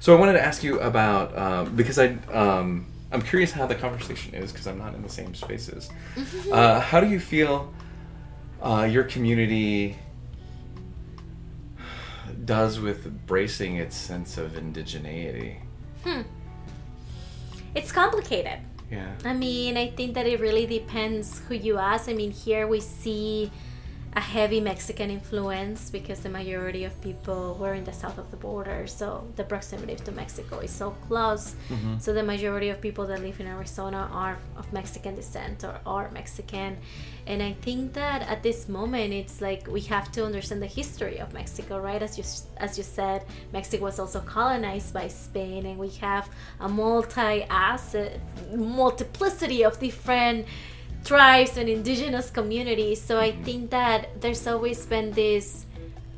So I wanted to ask you about um, because I um, I'm curious how the conversation is because I'm not in the same spaces. Uh, how do you feel uh, your community does with bracing its sense of indigeneity? Hmm. It's complicated. Yeah. I mean, I think that it really depends who you ask. I mean, here we see a heavy Mexican influence because the majority of people were in the south of the border, so the proximity to Mexico is so close. Mm-hmm. So the majority of people that live in Arizona are of Mexican descent or are Mexican. And I think that at this moment, it's like we have to understand the history of Mexico, right? As you as you said, Mexico was also colonized by Spain, and we have a multi-asset, multiplicity of different tribes and indigenous communities. So I mm-hmm. think that there's always been this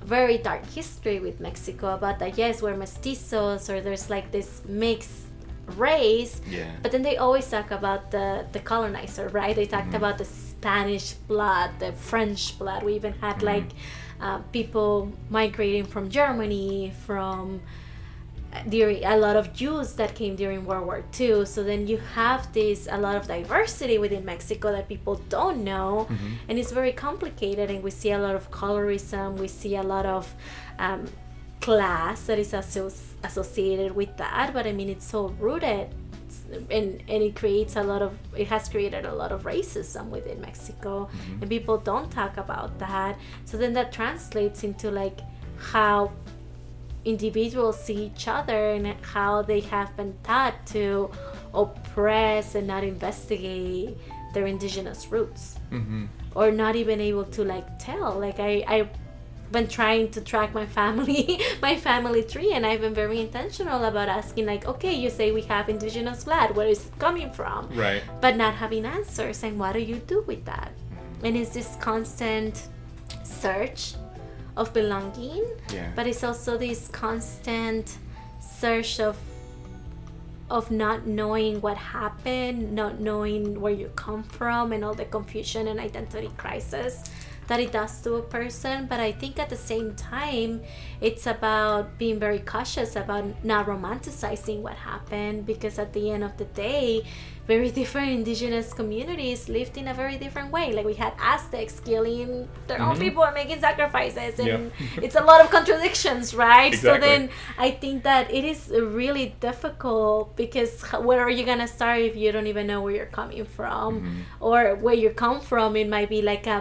very dark history with Mexico about that. Yes, we're mestizos, or there's like this mixed race. Yeah. But then they always talk about the the colonizer, right? They talked mm-hmm. about the Spanish blood, the French blood. We even had mm-hmm. like uh, people migrating from Germany, from during a lot of Jews that came during World War II. So then you have this a lot of diversity within Mexico that people don't know, and it's very complicated. And we see a lot of colorism. We see a lot of um, class that is asso- associated with that. But I mean, it's so rooted. And, and it creates a lot of it has created a lot of racism within mexico and people don't talk about that so then that translates into like how individuals see each other and how they have been taught to oppress and not investigate their indigenous roots. Mm-hmm. or not even able to like tell. Like i i've been trying to track my family my family tree and i've been very intentional about asking like okay you say we have indigenous blood. Where is it coming from? Right. but not having answers. And what do you do with that? And it's this constant search of belonging Yeah. but it's also this constant search of of not knowing what happened not knowing where you come from and all the confusion and identity crisis that it does to a person but i think at the same time it's about being very cautious about not romanticizing what happened because at the end of the day very different indigenous communities lived in a very different way like we had aztecs killing their own Mhm. people and making sacrifices and Yeah. it's a lot of contradictions right so then i think that it is really difficult because where are you gonna start if you don't even know where you're coming from Mhm. or where you come from it might be like a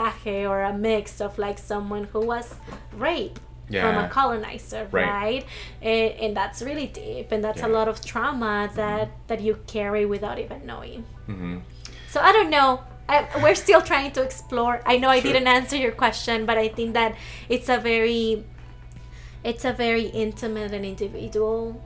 mestizaje or a mix of like someone who was raped from a colonizer Right. right, And, and that's really deep and that's a lot of trauma that that you carry without even knowing Mm-hmm. so I don't know. I, we're still trying to explore. I know I Sure. didn't answer your question, but I think that it's a very, it's a very intimate and individual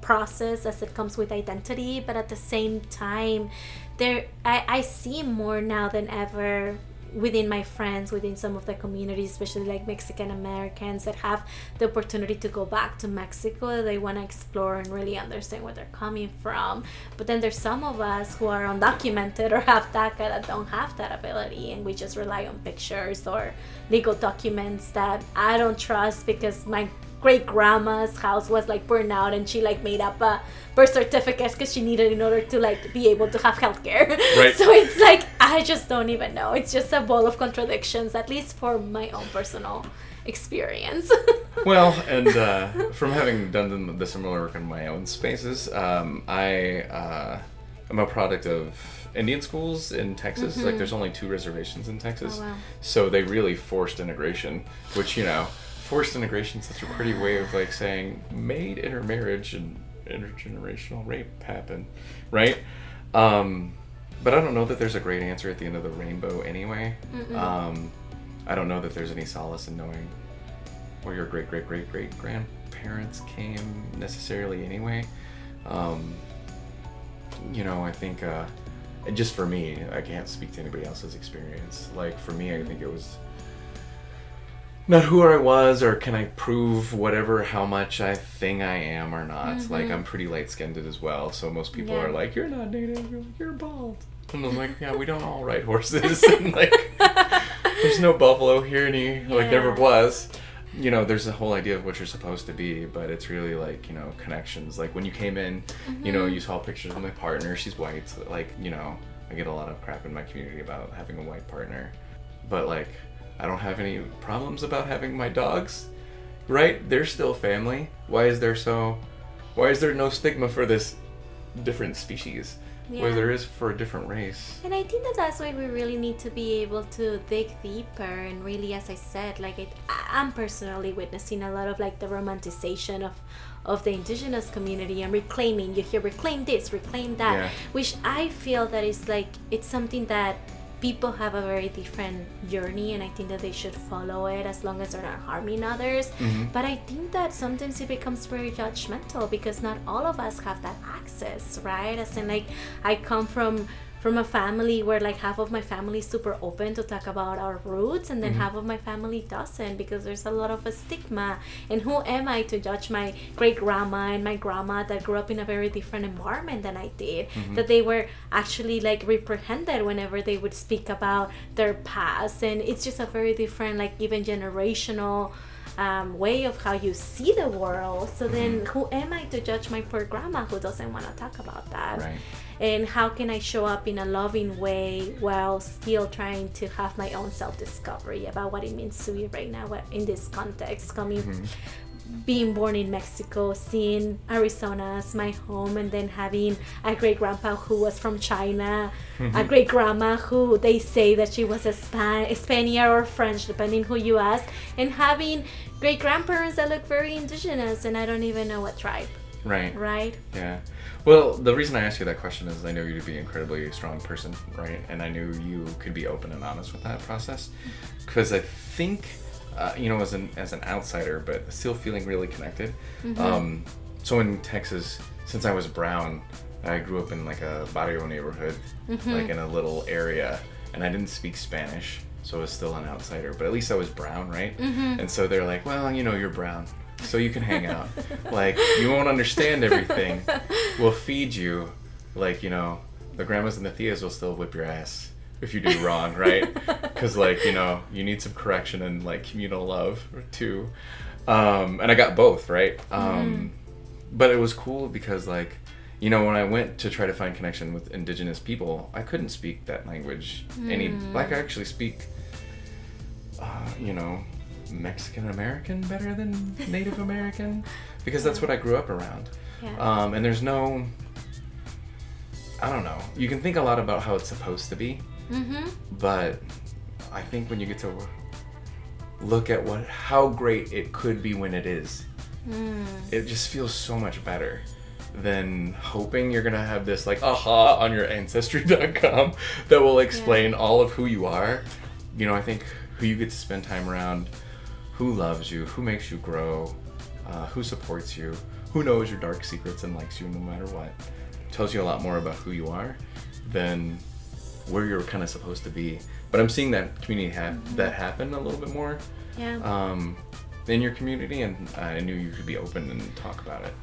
process as it comes with identity. But at the same time, there I, I see more now than ever within my friends within some of the communities especially like mexican americans that have the opportunity to go back to mexico they want to explore and really understand where they're coming from but then there's some of us who are undocumented or have DACA that don't have that ability and we just rely on pictures or legal documents that I don't trust because my great grandma's house was like burned out and she like made up a birth certificate because she needed in order to like be able to have healthcare. Right. so it's like I just don't even know. It's just a ball of contradictions, at least for my own personal experience. Well, and uh, from having done the, the similar work in my own spaces, um, I uh, am a product of Indian schools in Texas. Like, there's only two reservations in Texas, Mm-hmm. Oh, wow. so they really forced integration, which you know, forced integration is such a pretty way of like saying made intermarriage and intergenerational rape happen, right? Um, but I don't know that there's a great answer at the end of the rainbow anyway. Um, I don't know that there's any solace in knowing where your great great great great grandparents came necessarily anyway. Um, you know, I think uh, just for me, I can't speak to anybody else's experience. Like for me, I think it was not who I was or can I prove whatever how much I think I am or not. Like I'm pretty light skinned as well, so most people Mm-hmm. Yeah. are like, You're not native, you're, like, you're bald. And I'm like, Yeah, we don't all ride horses and like there's no buffalo here any like never was. You know, there's a whole idea of what you're supposed to be, but it's really like, you know, connections. Like when you came in, you know, you saw pictures of my partner, she's white. So like, you know, I get a lot of crap in my community about having a white partner. But like, I don't have any problems about having my dogs. Right? They're still family. Why is there so why is there no stigma for this different species? Where there is for a different race. And I think that that's why we really need to be able to dig deeper and really, as I said, like it, I'm personally witnessing a lot of like the romanticization of of the indigenous community and reclaiming. You hear reclaim this, reclaim that, Yeah. which I feel that is like it's something that people have a very different journey and I think that they should follow it as long as they're not harming others. Mhm. But I think that sometimes it becomes very judgmental because not all of us have that access, right? As in like I come from from a family where like half of my family is super open to talk about our roots and then mm-hmm. half of my family doesn't because there's a lot of a stigma. And who am i to judge my great grandma and my grandma that grew up in a very different environment than i did? Mm-hmm. That they were actually like reprehended whenever they would speak about their past. And it's just a very different like even generational um, way of how you see the world. So then who am i to judge my poor grandma who doesn't want to talk about that? Right. and how can I show up in a loving way while still trying to have my own self discovery about what it means to me right now in this context, coming, being born in Mexico, seeing Arizona as my home, and then having a great grandpa who was from China, a mm-hmm. great grandma who they say that she was a Span- Spaniard or French, depending who you ask, and having great grandparents that look very indigenous, and I don't even know what tribe, Right. right? Yeah. Well, the reason I asked you that question is I know you to be an incredibly strong person, right? And I knew you could be open and honest with that process, because I think, uh, you know, as an as an outsider, but still feeling really connected. Um, so in Texas, since I was brown, I grew up in like a barrio neighborhood, like in a little area, and I didn't speak Spanish, so I was still an outsider. But at least I was brown, right? And so they're like, well, you know, you're brown. So you can hang out. like you won't understand everything. We'll feed you. Like you know, the grandmas and the theas will still whip your ass if you do wrong, right? Because like you know, you need some correction and like communal love too. Um, and I got both, right? Um, But it was cool because like, you know, when I went to try to find connection with indigenous people, I couldn't speak that language. Any like I actually speak, uh, you know, Mexican American better than Native American because that's what I grew up around. Yeah. Um, and there's no, I don't know. You can think a lot about how it's supposed to be, mm-hmm. but I think when you get to look at what how great it could be when it is, Mm. it just feels so much better than hoping you're gonna have this like aha on your ancestry.com that will explain all of who you are. You know, I think who you get to spend time around, who loves you, who makes you grow, uh, who supports you, who knows your dark secrets and likes you no matter what, tells you a lot more about who you are than where you're kind of supposed to be. But I'm seeing that community ha- that happen a little bit more Yeah. um, in your community, and I knew you could be open and talk about it.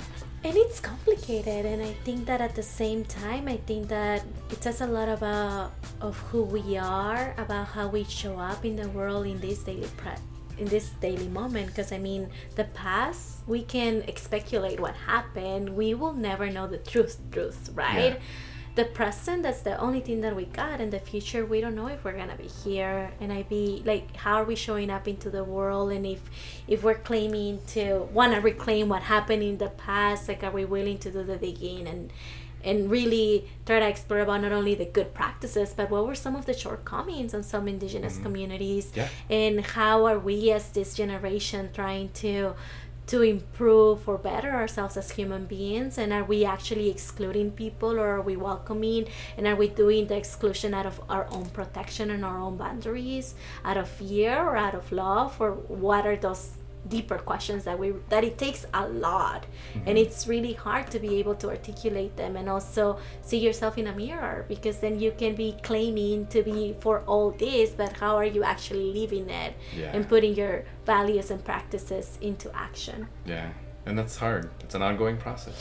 and it's complicated and i think that at the same time i think that it says a lot about of who we are about how we show up in the world in this daily pre- in this daily moment because i mean the past we can speculate what happened we will never know the truth truth right Yeah. The present that's the only thing that we got. In the future we don't know if we're gonna be here. And i be like how are we showing up into the world? And if if we're claiming to want to reclaim what happened in the past like are we willing to do the digging and and really try to explore about not only the good practices but what were some of the shortcomings on some indigenous mm-hmm. communities? Yeah. and how are we as this generation trying to to improve or better ourselves as human beings and are we actually excluding people or are we welcoming and are we doing the exclusion out of our own protection and our own boundaries out of fear or out of love or what are those deeper questions that we that it takes a lot and it's really hard to be able to articulate them and also see yourself in a mirror because then you can be claiming to be for all this but how are you actually living it Yeah. and putting your values and practices into action Yeah. And that's hard. It's an ongoing process.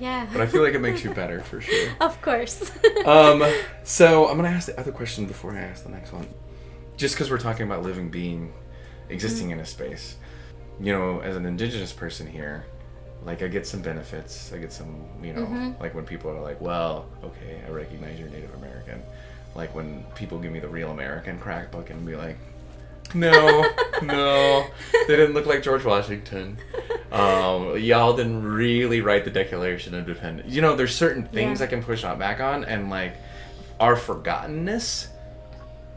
yeah But I feel like it makes you better for sure. of course Um, so I'm gonna ask the other question before I ask the next one. Just because we're talking about living being, existing in a space, you know, as an indigenous person here, like I get some benefits. I get some, you know, like when people are like, "Well, okay, I recognize you're Native American." Like when people give me the real American crack book and be like, "No, no, they didn't look like George Washington." Um, y'all didn't really write the Declaration of Independence. You know, there's certain things Yeah. I can push on back on, and like our forgottenness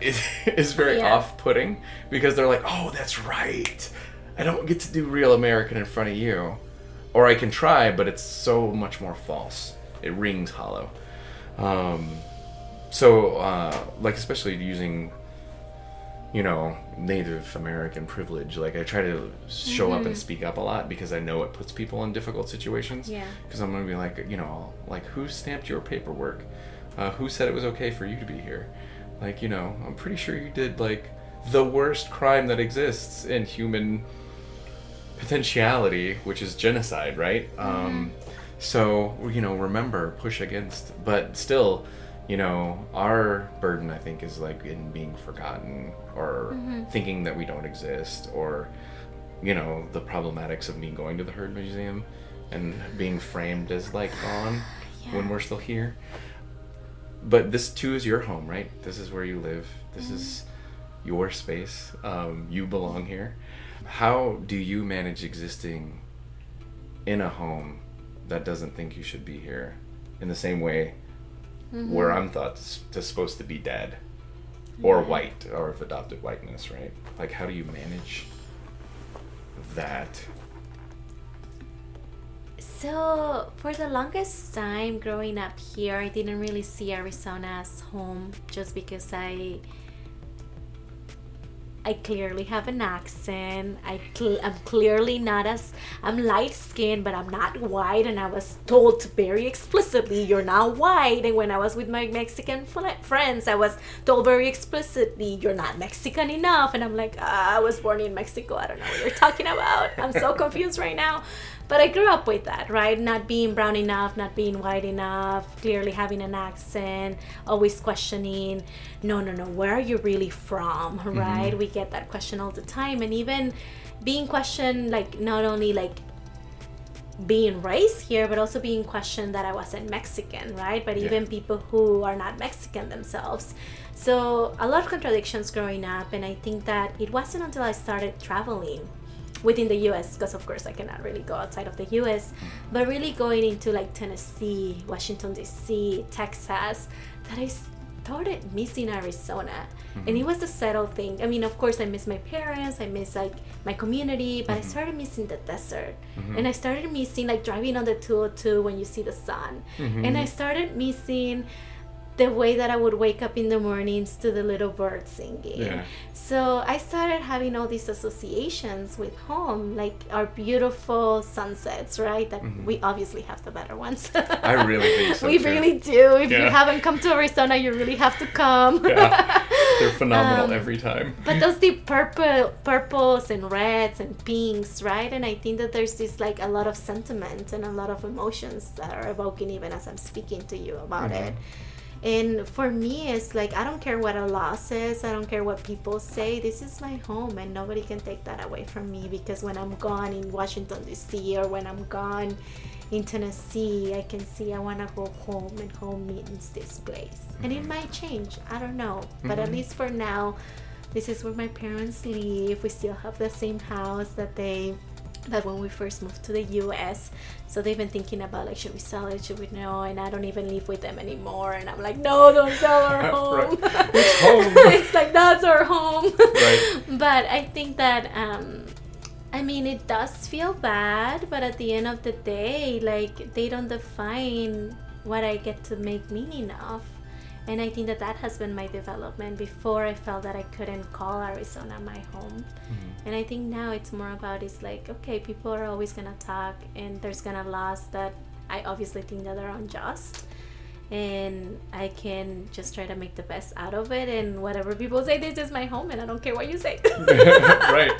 is, is very Yeah. off-putting because they're like, "Oh, that's right. I don't get to do real American in front of you, or I can try, but it's so much more false. It rings hollow." Um, so, uh, like, especially using you know, Native American privilege. Like I try to show up and speak up a lot because I know it puts people in difficult situations. Yeah. Because I'm gonna be like, you know, like who stamped your paperwork? Uh, who said it was okay for you to be here? Like, you know, I'm pretty sure you did like the worst crime that exists in human potentiality, which is genocide, right? Um, so you know, remember, push against, but still, you know, our burden, I think, is like in being forgotten or thinking that we don't exist, or you know, the problematics of me going to the Heard Museum and being framed as like gone when we're still here. But this too is your home, right? This is where you live. This is your space. Um, you belong here. How do you manage existing in a home that doesn't think you should be here in the same way mm-hmm. where I'm thought s- to supposed to be dead or white or of adopted whiteness, right? Like, how do you manage that? So, for the longest time growing up here, I didn't really see Arizona as home just because I I clearly have an accent. I cl- I'm clearly not as I'm light skinned, but I'm not white. And I was told very explicitly, "You're not white." And when I was with my Mexican fl- friends, I was told very explicitly, "You're not Mexican enough." And I'm like, ah, "I was born in Mexico. I don't know what you're talking about. I'm so confused right now." But I grew up with that, right? Not being brown enough, not being white enough, clearly having an accent, always questioning, no, no, no, where are you really from, mm-hmm. right? We get that question all the time. And even being questioned, like, not only like being raised here, but also being questioned that I wasn't Mexican, right? But Yeah. even people who are not Mexican themselves. So a lot of contradictions growing up, and I think that it wasn't until I started traveling within the US, because of course I cannot really go outside of the US, but really going into like Tennessee, Washington DC, Texas, that I started missing Arizona. And mm-hmm. it was a settled thing. I mean, of course, I miss my parents, I miss like my community, but I mm-hmm. started missing the desert. Mm-hmm. And I started missing like driving on the 202 when you see the sun. And I started missing the way that I would wake up in the mornings to the little birds singing. Yeah. So I started having all these associations with home, like our beautiful sunsets, right? That we obviously have the better ones. Mm-hmm. I really think so, we too. really do. If you haven't come to Arizona, you really have to come. Yeah. They're phenomenal Um, every time. but those deep purple purples and reds and pinks right and i think that there's this like a lot of sentiment and a lot of emotions that are evoking even as i'm speaking to you about Mhm. it and for me it's like i don't care what a law says i don't care what people say this is my home and nobody can take that away from me because when i'm gone in washington dc or when i'm gone in tennessee i can see i want to go home and home means this place and it might change i don't know but at Mhm. least for now this is where my parents live. We still have the same house that they that when we first moved to the US. So they've been thinking about like should we sell it, should we no? And I don't even live with them anymore. And I'm like, no, don't sell our home. It's home. it's like that's our home. Right. But I think that um I mean it does feel bad, but at the end of the day, like they don't define what I get to make meaning of. And i think that that has been my development before i felt that i couldn't call arizona my home Mm-hmm. and i think now it's more about it's like okay people are always gonna talk and there's gonna laws that i obviously think that are unjust and i can just try to make the best out of it and whatever people say this is my home and i don't care what you say right,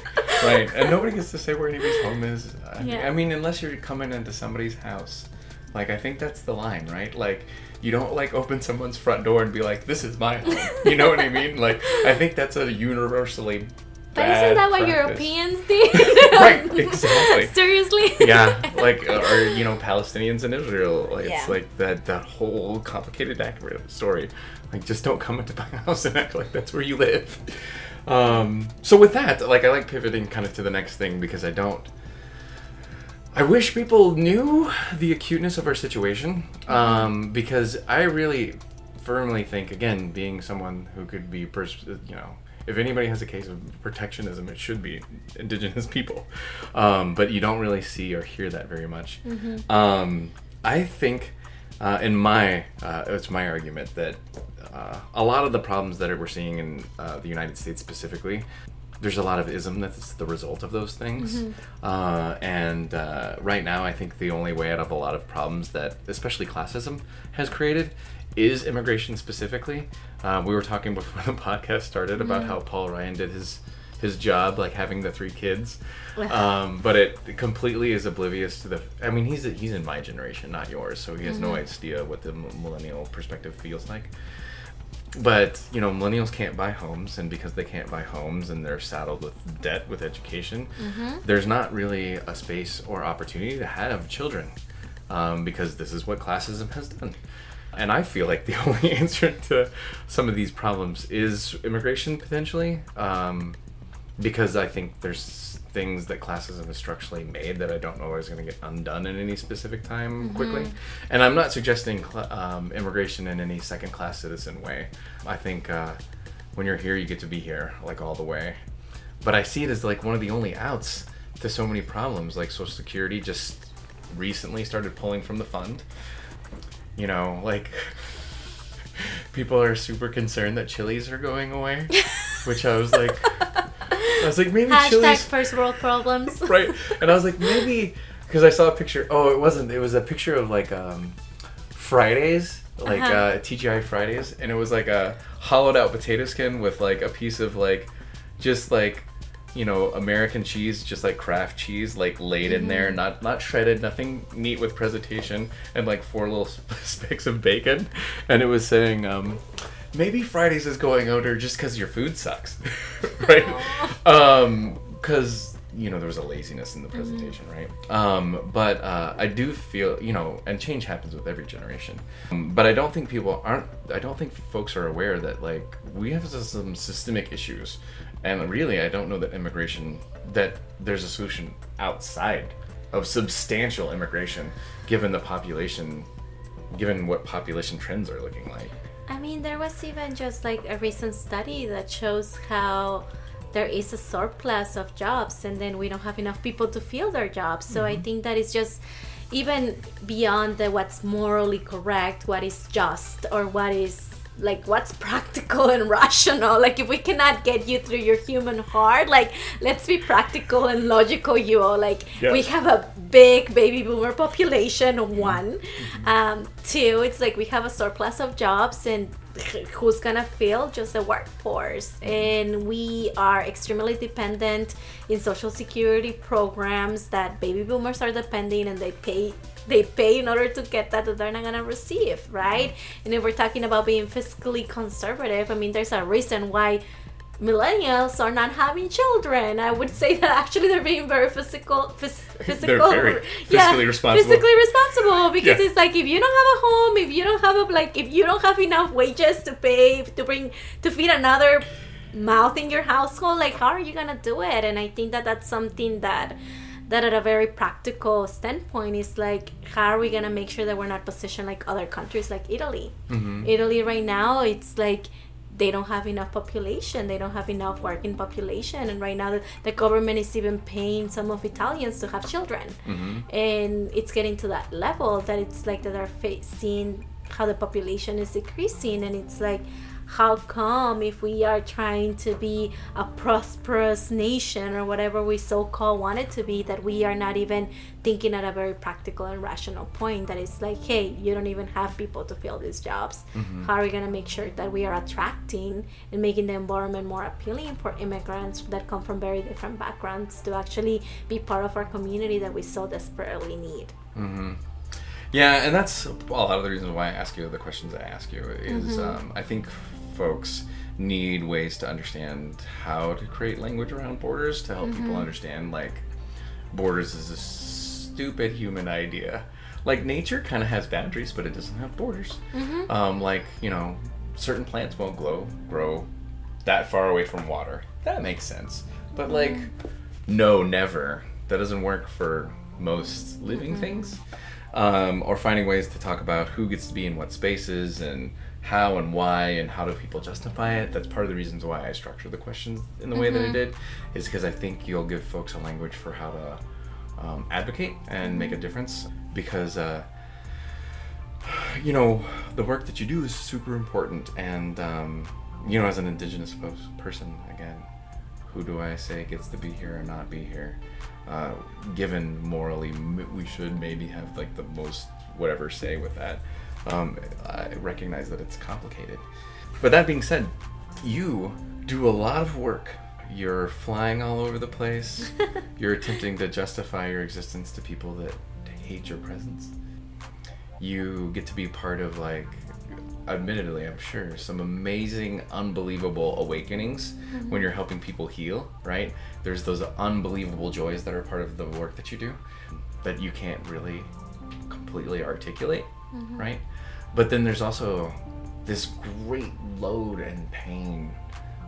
right. And nobody gets to say where anybody's home is. I, Yeah. I mean, unless you're coming into somebody's house. Like, I think that's the line, right? Like, you don't like open someone's front door and be like, "This is my home." You know what I mean? Like, I think that's a universally. but isn't that what practice. europeans did Right, exactly. seriously yeah, like uh, or you know Palestinians in Israel. Like, It's like that that whole complicated story. Like just don't come into my house and act like that's where you live. Um, so with that, like I like pivoting kind of to the next thing because I don't. I wish people knew the acuteness of our situation um, because I really firmly think again being someone who could be pers- you know if anybody has a case of protectionism it should be indigenous people. Um, but you don't really see or hear that very much. Um, i think uh, in my uh, it's my argument that uh, a lot of the problems that we're seeing in uh, the united states specifically there's a lot of ism that's the result of those things. Uh, and uh, right now, I think the only way out of a lot of problems that, especially classism, has created is immigration specifically. Uh, we were talking before the podcast started about how Paul Ryan did his his job, like having the three kids, um, but it completely is oblivious to the. I mean, he's he's in my generation, not yours, so he has no idea what the millennial perspective feels like but you know millennials can't buy homes and because they can't buy homes and they're saddled with debt with education there's not really a space or opportunity to have children um, because this is what classism has done. And i feel like the only answer to some of these problems is immigration potentially um, because i think there's things that classism has structurally made that I don't know is going to get undone in any specific time quickly. And I'm not suggesting cl- um, immigration in any second class citizen way. I think uh, when you're here, you get to be here, like all the way. But I see it as like one of the only outs to so many problems. Like Social Security just recently started pulling from the fund. You know, like people are super concerned that Chili's are going away, which I was like, I was like, maybe hashtag Chili's first world problems right? And I was like, maybe because I saw a picture. Oh, it wasn't. It was a picture of like um, Fridays, like uh Uh-huh. TGI Fridays, and it was like a hollowed out potato skin with like a piece of like, just like, you know, American cheese, just like Kraft cheese, like laid in there, Mm-hmm. not not shredded, nothing neat with presentation, and like four little specks of bacon, and it was saying. um Maybe Fridays is going under just because your food sucks, right? Um, because you know there was a laziness in the presentation, right? Um, but uh, I do feel you know, and change happens with every generation. Um, but I don't think people aren't. I don't think folks are aware that like we have some systemic issues, and really I don't know that immigration that there's a solution outside of substantial immigration, given the population, given what population trends are looking like. I mean, there was even just like a recent study that shows how there is a surplus of jobs and then we don't have enough people to fill their jobs. So I mm-hmm. think that is just even beyond the what's morally correct, what is just or what is like what's practical and rational? Like if we cannot get you through your human heart like let's be practical and logical you all. Like we have a big baby boomer population mm-hmm. one. Mm-hmm. Um, two it's like we have a surplus of jobs and who's gonna fill? Just the workforce. Mm-hmm. And we are extremely dependent in social security programs that baby boomers are depending and they pay they pay in order to get that that they're not gonna receive right mm-hmm. and if we're talking about being fiscally conservative i mean there's a reason why millennials are not having children. I would say that actually they're being very physical, phys- physical, very fiscally responsible. physically responsible because Yeah. it's like if you don't have a home, if you don't have a like, if you don't have enough wages to pay to bring to feed another mouth in your household, like how are you gonna do it? And I think that that's something that that at a very practical standpoint is like how are we gonna make sure that we're not positioned like other countries like Italy. Mm-hmm. Italy right now it's like they don't have enough population they don't have enough working population and right now the, the government is even paying some of italians to have children. Mm-hmm. And it's getting to that level that it's like that they're facing how the population is decreasing and it's like how come if we are trying to be a prosperous nation or whatever we so called want it to be that we are not even thinking at a very practical and rational point that it's like hey you don't even have people to fill these jobs Mm-hmm. how are we going to make sure that we are attracting and making the environment more appealing for immigrants that come from very different backgrounds to actually be part of our community that we so desperately need Mm-hmm. Yeah, and that's a lot of the reasons why I ask you the questions I ask you. Is Mm-hmm. um, I think folks need ways to understand how to create language around borders to help Mm-hmm. people understand like borders is a stupid human idea. Like nature kind of has boundaries, but it doesn't have borders. Mm-hmm. Um, like you know, certain plants won't grow grow that far away from water. That makes sense. But like, no, never. That doesn't work for most living things. Um, or finding ways to talk about who gets to be in what spaces and how and why and how do people justify it. That's part of the reasons why I structure the questions in the way that I did, is because I think you'll give folks a language for how to um, advocate and make a difference. Because uh, you know, the work that you do is super important. And, um, you know, as an indigenous person, again, who do I say gets to be here or not be here? Uh, given morally, we should maybe have like the most whatever say with that. Um, I recognize that it's complicated. But that being said, you do a lot of work. You're flying all over the place. You're attempting to justify your existence to people that hate your presence you get to be part of like admittedly i'm sure some amazing unbelievable awakenings when you're helping people heal right? There's those unbelievable joys that are part of the work that you do that you can't really completely articulate right? But then there's also this great load and pain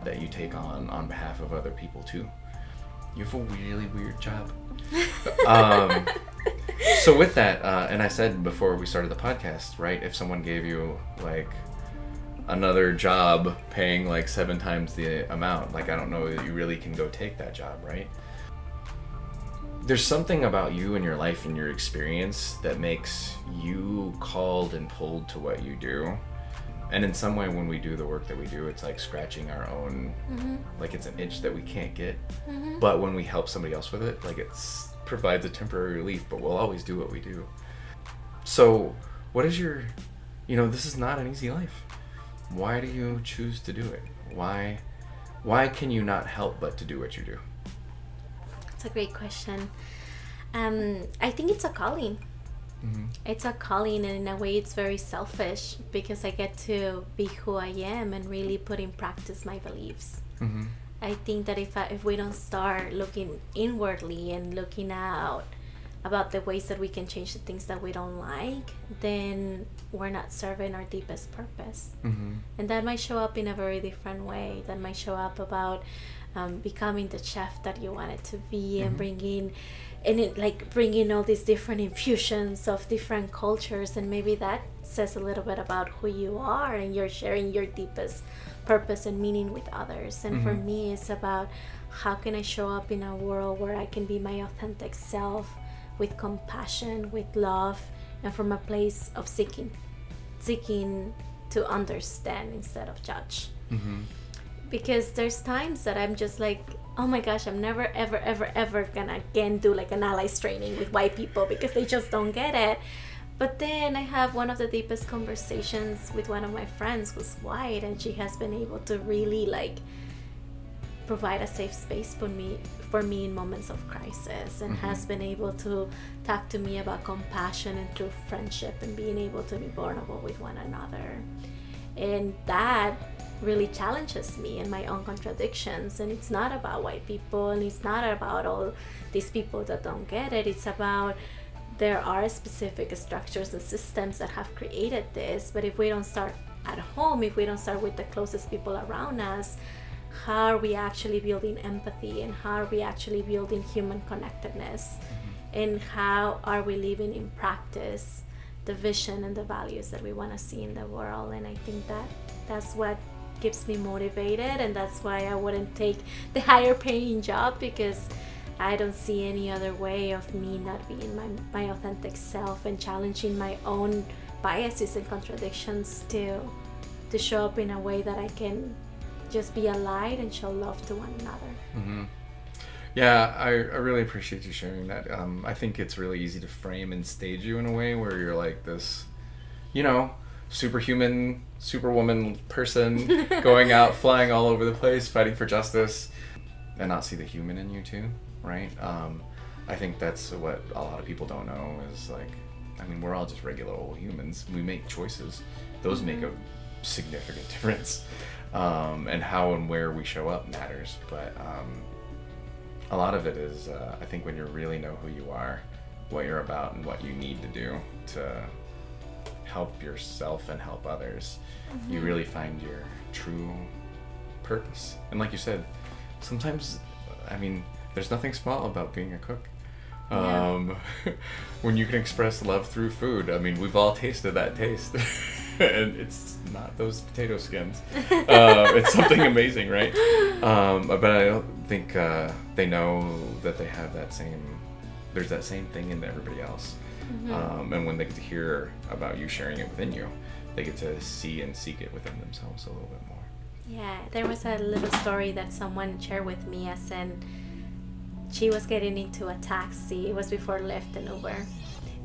that you take on on behalf of other people too. You have a really weird job. Um, so with that, uh, and I said before we started the podcast, right? If someone gave you like another job paying like seven times the amount, like I don't know that you really can go take that job, right? There's something about you and your life and your experience that makes you called and pulled to what you do. And in some way, when we do the work that we do, it's like scratching our own, like it's an itch that we can't get. But when we help somebody else with it, like it's provides a temporary relief, but we'll always do what we do. So, what is your, you know, this is not an easy life. Why do you choose to do it? Why, why can you not help but to do what you do? It's a great question. Um, I think it's a calling. Mhm. It's a calling, and in a way, it's very selfish because I get to be who I am and really put in practice my beliefs. Mm-hmm. I think that if I, if we don't start looking inwardly and looking out about the ways that we can change the things that we don't like, then we're not serving our deepest purpose. Mm-hmm. And that might show up in a very different way. That might show up about um, becoming the chef that you wanted to be and bringing and it like bringing all these different infusions of different cultures and maybe that says a little bit about who you are and you're sharing your deepest purpose and meaning with others and for Mhm. me it's about how can i show up in a world where i can be my authentic self with compassion with love and from a place of seeking seeking to understand instead of judge Mm-hmm. because there's times that I'm just like, oh my gosh, I'm never ever ever ever gonna again do like an allies training with white people because they just don't get it. But then I have one of the deepest conversations with one of my friends who's white, and she has been able to really like provide a safe space for me for me in moments of crisis and mm-hmm. has been able to talk to me about compassion and through friendship and being able to be vulnerable with one another. And that really challenges me and my own contradictions. And it's not about white people and it's not about all these people that don't get it. It's about there are specific structures and systems that have created this but if we don't start at home if we don't start with the closest people around us how are we actually building empathy and how are we actually building human connectedness? Mm-hmm. And how are we living in practice the vision and the values that we want to see in the world? And i think that that's what keeps me motivated and that's why i wouldn't take the higher paying job because i don't see any other way of me not being my, my authentic self and challenging my own biases and contradictions to to show up in a way that I can just be a light and show love to one another. Mm-hmm. Yeah, I, I really appreciate you sharing that. Um, I think it's really easy to frame and stage you in a way where you're like this, you know, superhuman, superwoman person going out, flying all over the place, fighting for justice, and not see the human in you too, right? Um, I think that's what a lot of people don't know is like, I mean, we're all just regular old humans. We make choices. Those make a significant difference. Um, and how and where we show up matters. But um, a lot of it is, uh, I think, when you really know who you are, what you're about, and what you need to do to help yourself and help others, you really find your true purpose. And like you said, sometimes, I mean, there's nothing small about being a cook. Yeah. Um, when you can express love through food, I mean, we've all tasted that taste. and it's not those potato skins. Uh, it's something amazing, right? Um, but I don't think uh, they know that they have that same. There's that same thing in everybody else. Um, and when they get to hear about you sharing it within you, they get to see and seek it within themselves a little bit more. Yeah, there was a little story that someone shared with me as in she was getting into a taxi. It was before Lyft and Uber.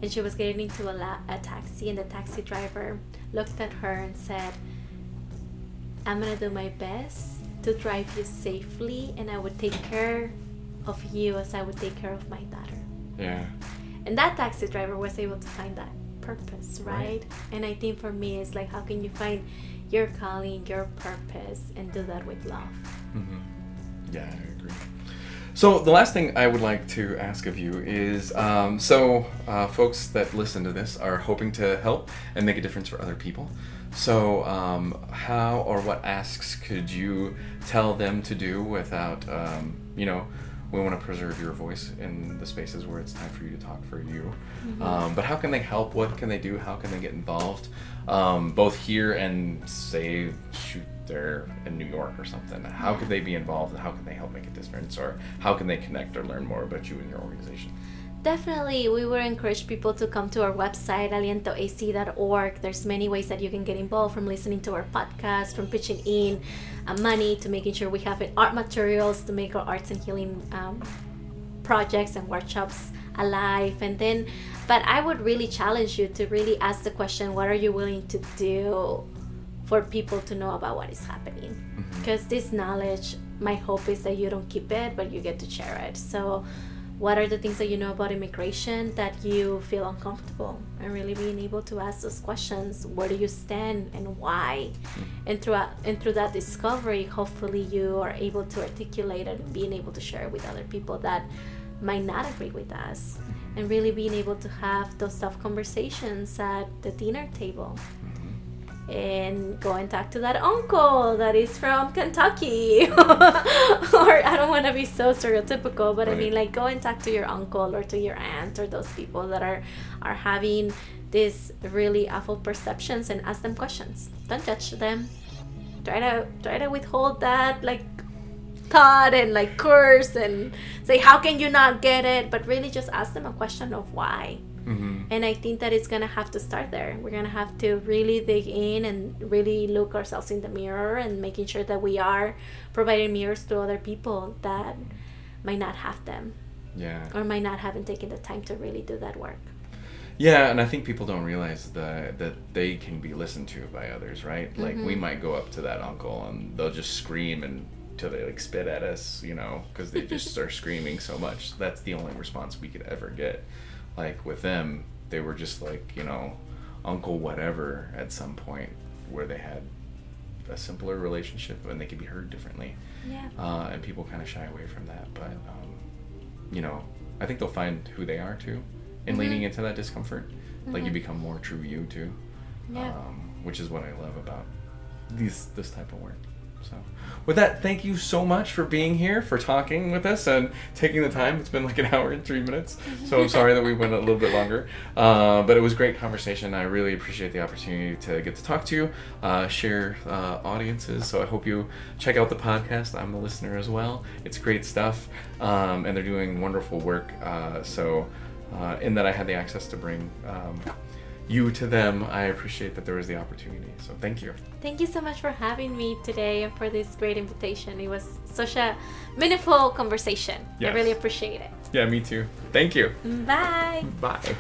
And she was getting into a, la- a taxi, and the taxi driver looked at her and said, I'm going to do my best to drive you safely, and I would take care of you as I would take care of my daughter. Yeah. And that taxi driver was able to find that purpose, right? Right. And I think for me, it's like, how can you find your calling, your purpose, and do that with love? hmm Yeah, I agree. So the last thing I would like to ask of you is, um, so uh, folks that listen to this are hoping to help and make a difference for other people. So um, how or what asks could you tell them to do without, um, you know, we want to preserve your voice in the spaces where it's time for you to talk for you. Um, but how can they help? What can they do? How can they get involved? Um, both here and say, shoot, they're in New York or something. How could they be involved and how can they help make a difference? Or how can they connect or learn more about you and your organization? Definitely, we would encourage people to come to our website, alientoaz.org. There's many ways that you can get involved from listening to our podcast, from pitching in uh, money to making sure we have art materials to make our arts and healing um, projects and workshops alive. And then, but I would really challenge you to really ask the question what are you willing to do for people to know about what is happening? Mm-hmm. Because this knowledge, my hope is that you don't keep it, but you get to share it. So, what are the things that you know about immigration that you feel uncomfortable and really being able to ask those questions? Where do you stand and why? Mm-hmm. And throughout and through that discovery hopefully you are able to articulate and being able to share with other people that might not agree with us. Mm-hmm. And really being able to have those tough conversations at the dinner table and go and talk to that uncle that is from Kentucky. or I don't want to be so stereotypical, but I mean like go and talk to your uncle or to your aunt or those people that are are having these really awful perceptions and ask them questions. Don't judge them. Try to try to withhold that like thought and like curse and say how can you not get it but really just ask them a question of why Mm-hmm. and I think that it's gonna have to start there. We're gonna have to really dig in and really look ourselves in the mirror and making sure that we are providing mirrors to other people that might not have them Yeah. or might not haven't taken the time to really do that work. Yeah, and I think people don't realize that that they can be listened to by others, right? Like we might go up to that uncle and they'll just scream and till they like spit at us, you know, because they just are screaming so much. That's the only response we could ever get. Like with them, they were just like you know, uncle whatever at some point where they had a simpler relationship and they could be heard differently Yeah. uh, and people kind of shy away from that. But um, you know, I think they'll find who they are too, in Mhm. leaning into that discomfort. Like you Mhm. become more true you too, Yeah. um, which is what I love about these this type of work. So, with that, thank you so much for being here, for talking with us, and taking the time. It's been like an hour and three minutes, so I'm sorry that we went a little bit longer. Uh, but it was great conversation. I really appreciate the opportunity to get to talk to you, uh, share uh, audiences. So I hope you check out the podcast. I'm a listener as well. It's great stuff, um, and they're doing wonderful work. Uh, so, uh, in that I had the access to bring. Um, you to them. I appreciate that there was the opportunity. So thank you. Thank you so much for having me today and for this great invitation. It was such a meaningful conversation. Yes. I really appreciate it. Yeah, me too. Thank you. Bye. Bye.